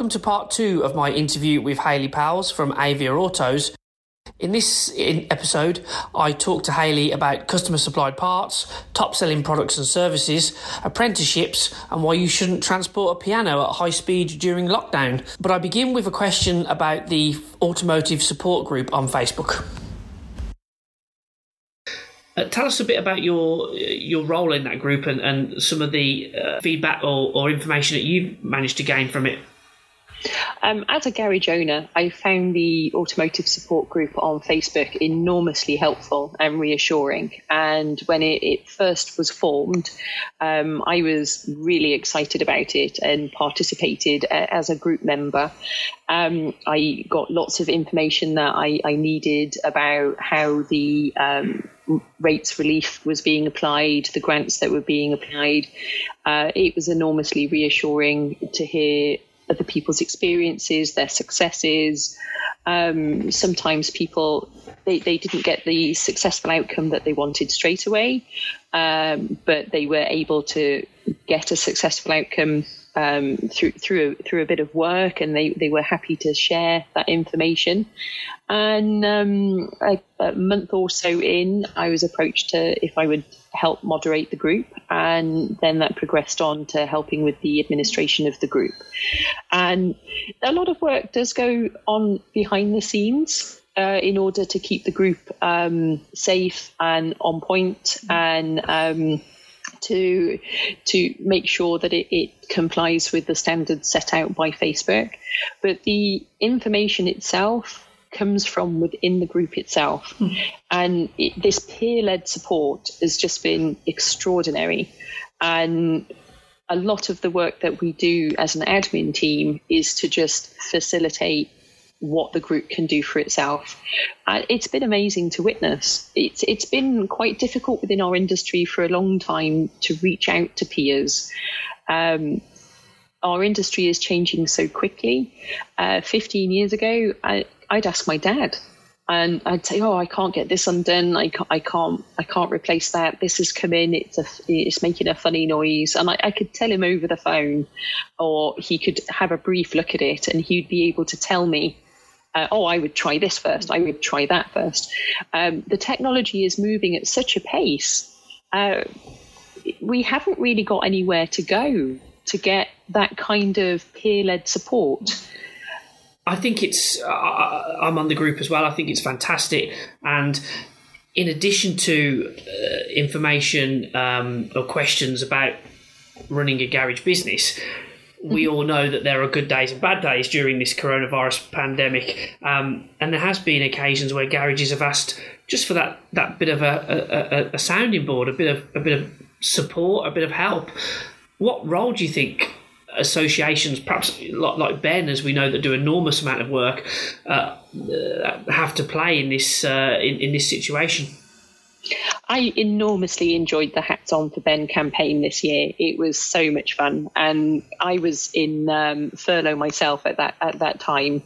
Welcome to part two of my interview with Hayley Pells from Avia Autos. In this episode, I talk to Hayley about customer supplied parts, top selling products and services, apprenticeships, and why you shouldn't transport a piano at high speed during lockdown. But I begin with a question about the automotive support group on Facebook. Uh, tell us a bit about your your role in that group and, and some of the uh, feedback or, or information that you've managed to gain from it. Um, as a garage owner, I found the automotive support group on Facebook enormously helpful and reassuring. And when it, it first was formed, um, I was really excited about it and participated uh, as a group member. Um, I got lots of information that I, I needed about how the um, rates relief was being applied, the grants that were being applied. Uh, it was enormously reassuring to hear other people's experiences, their successes. Um, sometimes people they, they didn't get the successful outcome that they wanted straight away, um, but they were able to get a successful outcome um, through through a, through a bit of work, and they, they were happy to share that information. And um, a, a, month or so in, I was approached to if I would help moderate the group, and then that progressed on to helping with the administration of the group. And a lot of work does go on behind the scenes. Uh, in order to keep the group um, safe and on point and um, to to make sure that it, it, complies with the standards set out by Facebook. But the information itself comes from within the group itself, mm. and it, this peer-led support has just been extraordinary. And a lot of the work that we do as an admin team is to just facilitate what the group can do for itself. Uh, it's been amazing to witness. It's it's been quite difficult within our industry for a long time to reach out to peers. Um, our industry is changing so quickly. Uh, 15 years ago, I, would ask my dad, and I'd say, "Oh, I can't get this undone. I can't, I can't, I can't replace that. This has come in. It's a, it's making a funny noise." And I, I could tell him over the phone, or he could have a brief look at it, and he'd be able to tell me uh, oh, I would try this first, I would try that first. Um, the technology is moving at such a pace. Uh, we haven't really got anywhere to go to get that kind of peer led support. I think it's, uh, I'm on the group as well. I think it's fantastic. And in addition to uh, information um, or questions about running a garage business, we all know that there are good days and bad days during this coronavirus pandemic, um, and there has been occasions where garages have asked just for that, that bit of a, a, a, sounding board, a bit of a bit of support, a bit of help. What role do you think associations, perhaps like Ben, as we know that do enormous amount of work, uh, have to play in this uh, in, in this situation? I enormously enjoyed the Hats On for Ben campaign this year. It was so much fun, and I was in um, furlough myself at that at that time.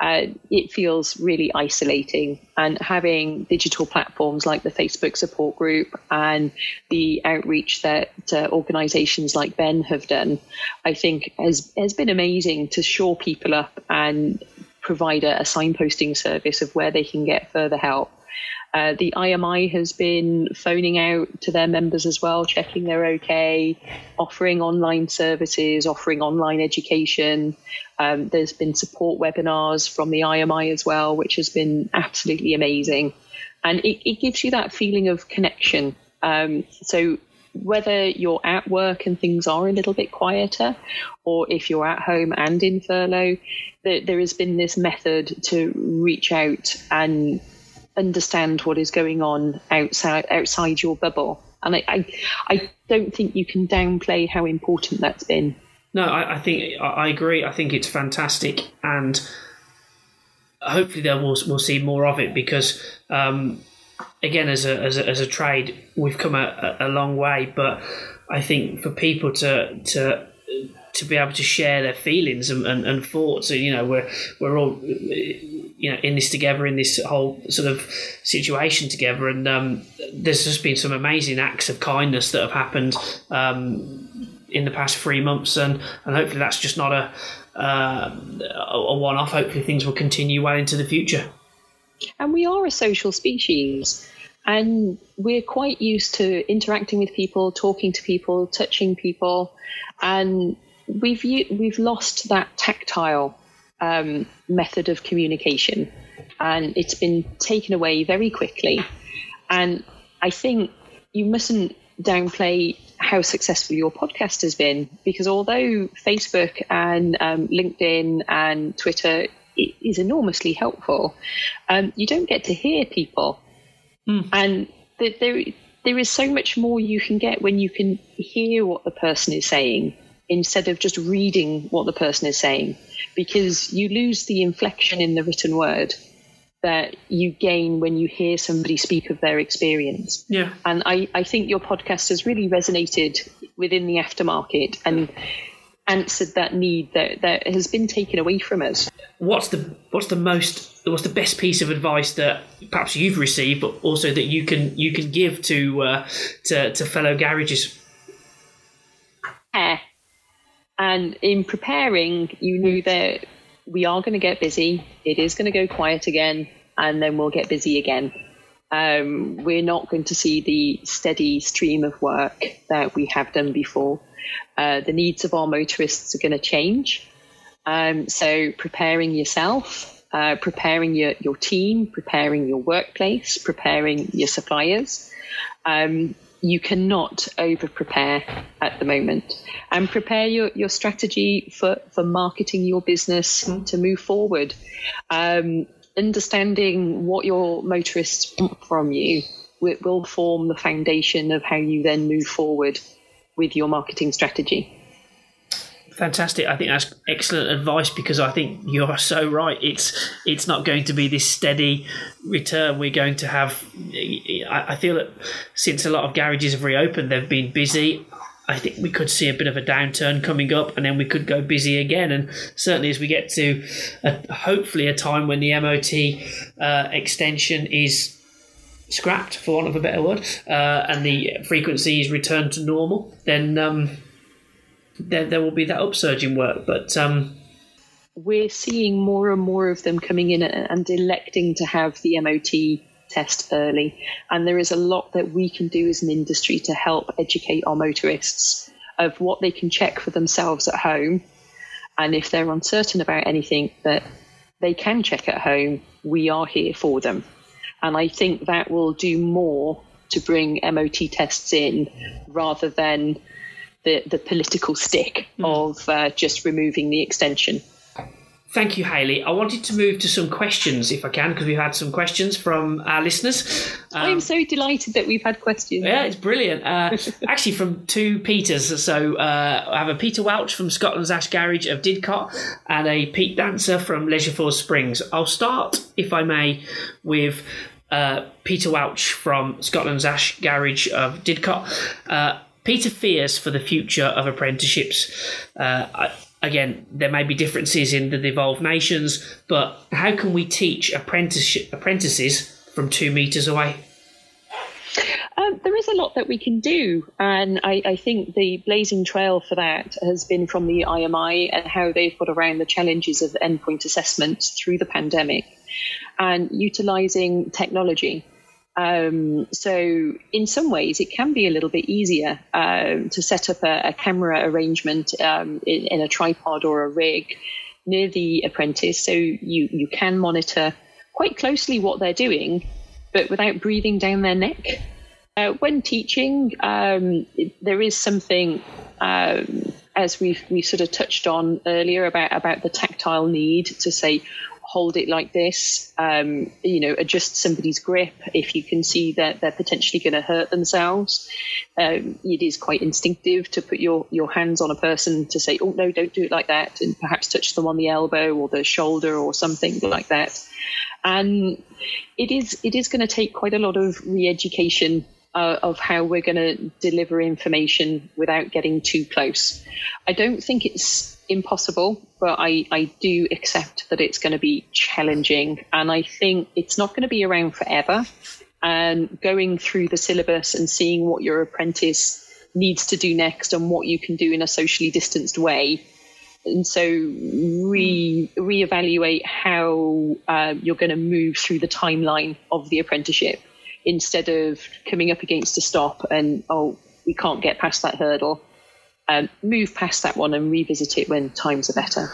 Uh, it feels really isolating, and having digital platforms like the Facebook support group and the outreach that uh, organisations like Ben have done, I think has has been amazing to shore people up and provide a, a signposting service of where they can get further help. Uh, the IMI has been phoning out to their members as well, checking they're okay, offering online services, offering online education. Um, there's been support webinars from the IMI as well, which has been absolutely amazing. And it, it gives you that feeling of connection. Um, so whether you're at work and things are a little bit quieter, or if you're at home and in furlough, there, there has been this method to reach out and understand what is going on outside outside your bubble. And I, I, I don't think you can downplay how important that's been. No, I, I think I agree. I think it's fantastic, and hopefully there will we'll see more of it because. Um, again, as a, as a, as a trade, we've come a, a long way, but I think for people to to to be able to share their feelings and, and, and thoughts. And, you know, we're we're all you know in this together in this whole sort of situation together. And um, there's just been some amazing acts of kindness that have happened. Um, in the past three months, and, and hopefully that's just not a uh, a one off. Hopefully things will continue well into the future. And we are a social species, and we're quite used to interacting with people, talking to people, touching people, and we've we've lost that tactile um, method of communication, and it's been taken away very quickly. And I think you mustn't downplay how successful your podcast has been because although Facebook and um, LinkedIn and Twitter is enormously helpful, um, you don't get to hear people, mm. and there there is so much more you can get when you can hear what the person is saying instead of just reading what the person is saying, because you lose the inflection in the written word that you gain when you hear somebody speak of their experience. Yeah. And I, I think your podcast has really resonated within the aftermarket and answered that need that, that has been taken away from us. What's the what's the most what's the best piece of advice that perhaps you've received, but also that you can you can give to uh, to, to fellow garages? And in preparing, you knew that we are going to get busy. It is going to go quiet again and then we'll get busy again. Um, we're not going to see the steady stream of work that we have done before. Uh, the needs of our motorists are going to change. Um, so preparing yourself, uh, preparing your, your team, preparing your workplace, preparing your suppliers. Um, you cannot over prepare at the moment and prepare your, your strategy for, for marketing your business to move forward. Um, understanding what your motorists want from you will form the foundation of how you then move forward with your marketing strategy. Fantastic. I think that's excellent advice because I think you are so right. It's it's not going to be this steady return. We're going to have. I feel that since a lot of garages have reopened, they've been busy. I think we could see a bit of a downturn coming up, and then we could go busy again. And certainly, as we get to a, hopefully a time when the MOT uh, extension is scrapped, for want of a better word, uh, and the frequency is returned to normal, then um, there, there will be that upsurge in work. But um, we're seeing more and more of them coming in and electing to have the MOT test early. And there is a lot that we can do as an industry to help educate our motorists of what they can check for themselves at home. And if they're uncertain about anything that they can check at home, we are here for them. And I think that will do more to bring MOT tests in rather than the, the political stick mm. of uh, just removing the extension. Thank you, Hayley. I wanted to move to some questions, if I can, because we've had some questions from our listeners. Um, I am so delighted that we've had questions. Yeah, it's brilliant. Uh, actually, from two Peters. So uh, I have a Peter Welch from Scotland's Ash Garage of Didcot and a Pete Dancer from Leisure Force Springs. I'll start, if I may, with uh, Peter Welch from Scotland's Ash Garage of Didcot. Uh, Peter fears for the future of apprenticeships. Uh, again, there may be differences in the devolved nations, but how can we teach apprentices from two meters away? Um, there is a lot that we can do, and I, I, think the blazing trail for that has been from the IMI and how they've got around the challenges of endpoint assessment through the pandemic and utilizing technology. Um, so, in some ways, it can be a little bit easier um, to set up a, a camera arrangement um, in, in, a tripod or a rig near the apprentice, so you you can monitor quite closely what they're doing, but without breathing down their neck. Uh, when teaching, um, there is something um, as we've we sort of touched on earlier about about the tactile need to say hold it like this, um, you know, adjust somebody's grip if you can see that they're potentially going to hurt themselves. Um, it is quite instinctive to put your, your hands on a person to say, oh, no, don't do it like that, and perhaps touch them on the elbow or the shoulder or something like that. And it is it is going to take quite a lot of re-education uh, of how we're going to deliver information without getting too close. I don't think it's impossible, but I, I do accept that it's going to be challenging. And I think it's not going to be around forever. And going through the syllabus and seeing what your apprentice needs to do next and what you can do in a socially distanced way. And so, re reevaluate how uh, you're going to move through the timeline of the apprenticeship instead of coming up against a stop and oh, we can't get past that hurdle. Um, move past that one and revisit it when times are better.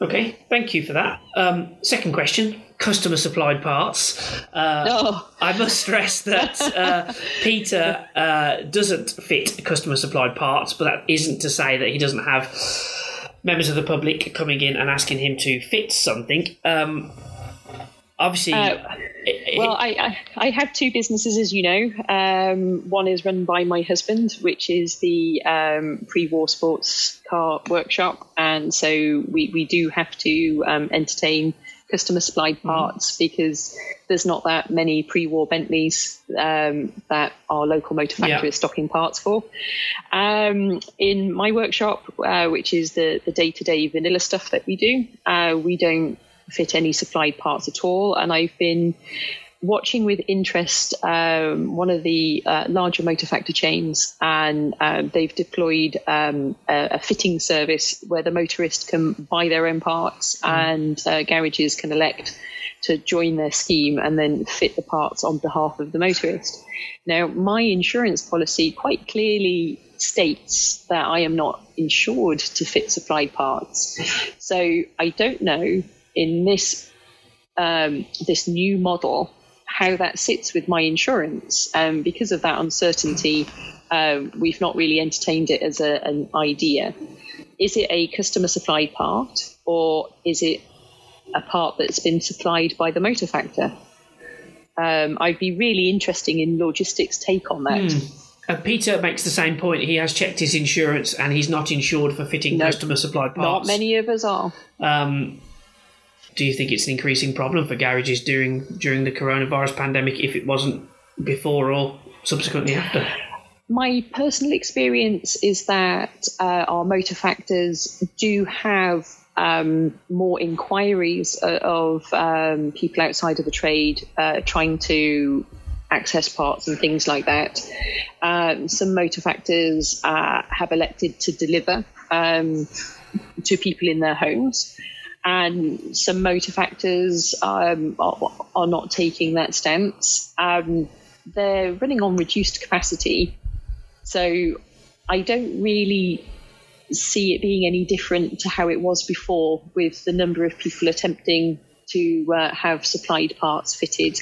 Okay, thank you for that. Um, second question customer supplied parts. Uh, Oh. I must stress that uh, Peter uh, doesn't fit customer supplied parts, but that isn't to say that he doesn't have members of the public coming in and asking him to fit something. Um, obviously, Uh, Well, I, I, I have two businesses, as you know. Um, one is run by my husband, which is the um, pre-war sports car workshop, and so we, we do have to um, entertain customer supplied parts because there's not that many pre-war Bentleys um, that our local motor factory Yeah. is stocking parts for. Um, in my workshop, uh, which is the, the day-to-day vanilla stuff that we do, uh, we don't fit any supplied parts at all. And I've been watching with interest um, one of the uh, larger motor factor chains, and um, they've deployed um, a, a fitting service where the motorist can buy their own parts and uh, garages can elect to join their scheme and then fit the parts on behalf of the motorist. Now, my insurance policy quite clearly states that I am not insured to fit supplied parts. So I don't know in this um, this new model how that sits with my insurance. Um, because of that uncertainty, um, we've not really entertained it as a, an idea. Is it a customer supplied part or is it a part that's been supplied by the motor factor? Um, I'd be really interesting in logistics take on that. uh, Peter makes the same point. He has checked his insurance and he's not insured for fitting customer supplied parts. Not many of us are. Um, do you think it's an increasing problem for garages during during the coronavirus pandemic if it wasn't before or subsequently after? My personal experience is that uh, our motor factors do have um, more inquiries uh, of um, people outside of the trade uh, trying to access parts and things like that. Um, some motor factors uh, have elected to deliver um, to people in their homes. And some motor factors um, are, are not taking that stance. Um, they're running on reduced capacity, so I don't really see it being any different to how it was before with the number of people attempting to uh, have supplied parts fitted.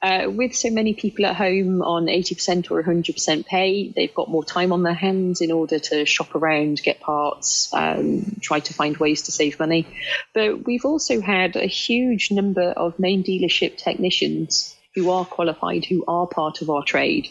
Uh, with so many people at home on 80% or 100% pay, they've got more time on their hands in order to shop around, get parts, um, try to find ways to save money. But we've also had a huge number of main dealership technicians who are qualified, who are part of our trade,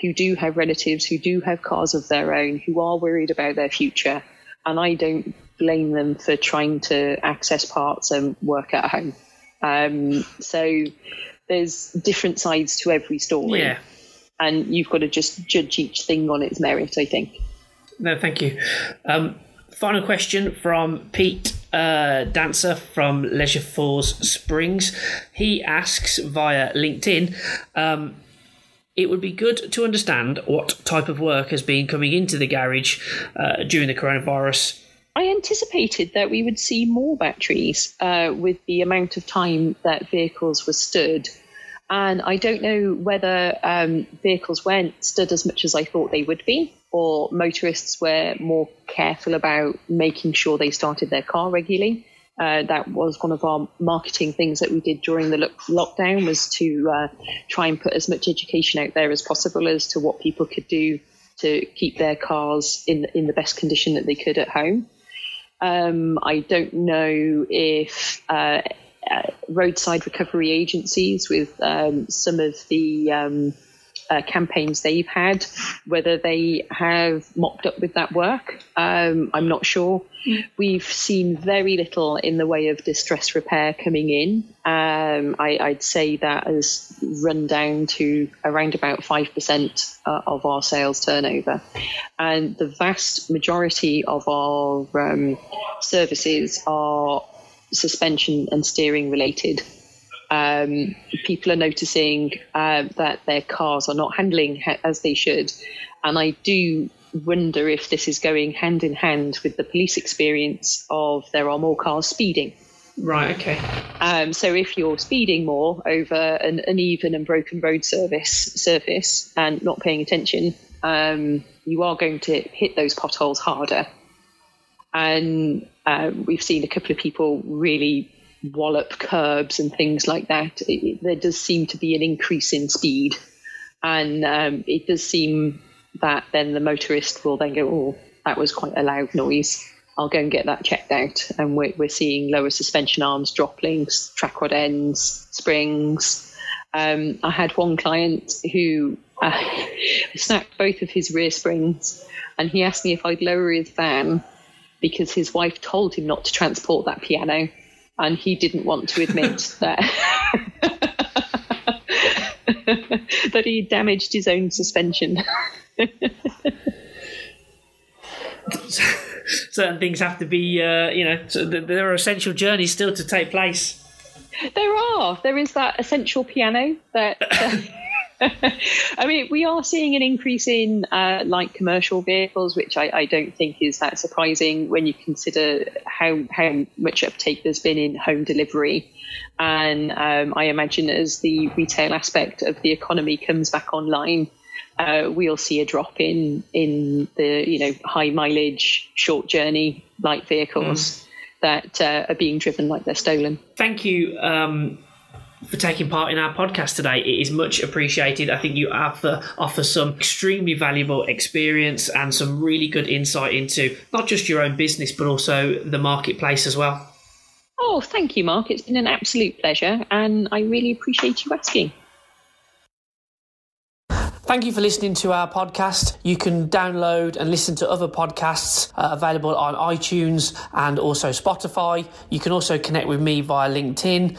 who do have relatives, who do have cars of their own, who are worried about their future. And I don't blame them for trying to access parts and work at home. Um, so there's different sides to every story. Yeah. And you've got to just judge each thing on its merit, I think. No, thank you. Um, final question from Pete uh, Dancer from Leisure Force Springs. He asks via LinkedIn. Um, it would be good to understand what type of work has been coming into the garage uh, during the coronavirus. I anticipated that we would see more batteries uh, with the amount of time that vehicles were stood. And I don't know whether um, vehicles weren't stood as much as I thought they would be, or motorists were more careful about making sure they started their car regularly. Uh, that was one of our marketing things that we did during the lock- lockdown was to uh, try and put as much education out there as possible as to what people could do to keep their cars in in the best condition that they could at home. Um, I don't know if uh, uh, roadside recovery agencies, with um, some of the um, uh, campaigns they've had, whether they have mopped up with that work. Um, I'm not sure. We've seen very little in the way of distress repair coming in. Um, I, I'd say that has run down to around about 5% uh, of our sales turnover. And the vast majority of our um, services are suspension and steering related. Um, people are noticing uh, that their cars are not handling ha- as they should. And I do wonder if this is going hand in hand with the police experience of there are more cars speeding. Right, okay. Um, so if you're speeding more over an uneven and broken road service surface and not paying attention, um, you are going to hit those potholes harder. And um, we've seen a couple of people really wallop curbs and things like that. It, there does seem to be an increase in speed, and um, it does seem that then the motorist will then go, "Oh, that was quite a loud noise." I'll go and get that checked out. And we're, we're seeing lower suspension arms, drop links, track rod ends, springs. Um, I had one client who uh, snapped both of his rear springs, and he asked me if I'd lower his van because his wife told him not to transport that piano, and he didn't want to admit that. that he damaged his own suspension. certain things have to be, uh, you know, so there are essential journeys still to take place. There are. There is that essential piano that. Uh, I mean, we are seeing an increase in uh, light commercial vehicles, which I, I, don't think is that surprising when you consider how how much uptake there's been in home delivery. And um, I imagine as the retail aspect of the economy comes back online, uh, we'll see a drop in in the you know high mileage, short journey light vehicles mm. that uh, are being driven like they're stolen. Thank you. Um, for taking part in our podcast today. It is much appreciated. I think you offer, offer some extremely valuable experience and some really good insight into not just your own business, but also the marketplace as well. Oh, thank you, Mark. It's been an absolute pleasure, and I really appreciate you asking. Thank you for listening to our podcast. You can download and listen to other podcasts uh, available on iTunes and also Spotify. You can also connect with me via LinkedIn.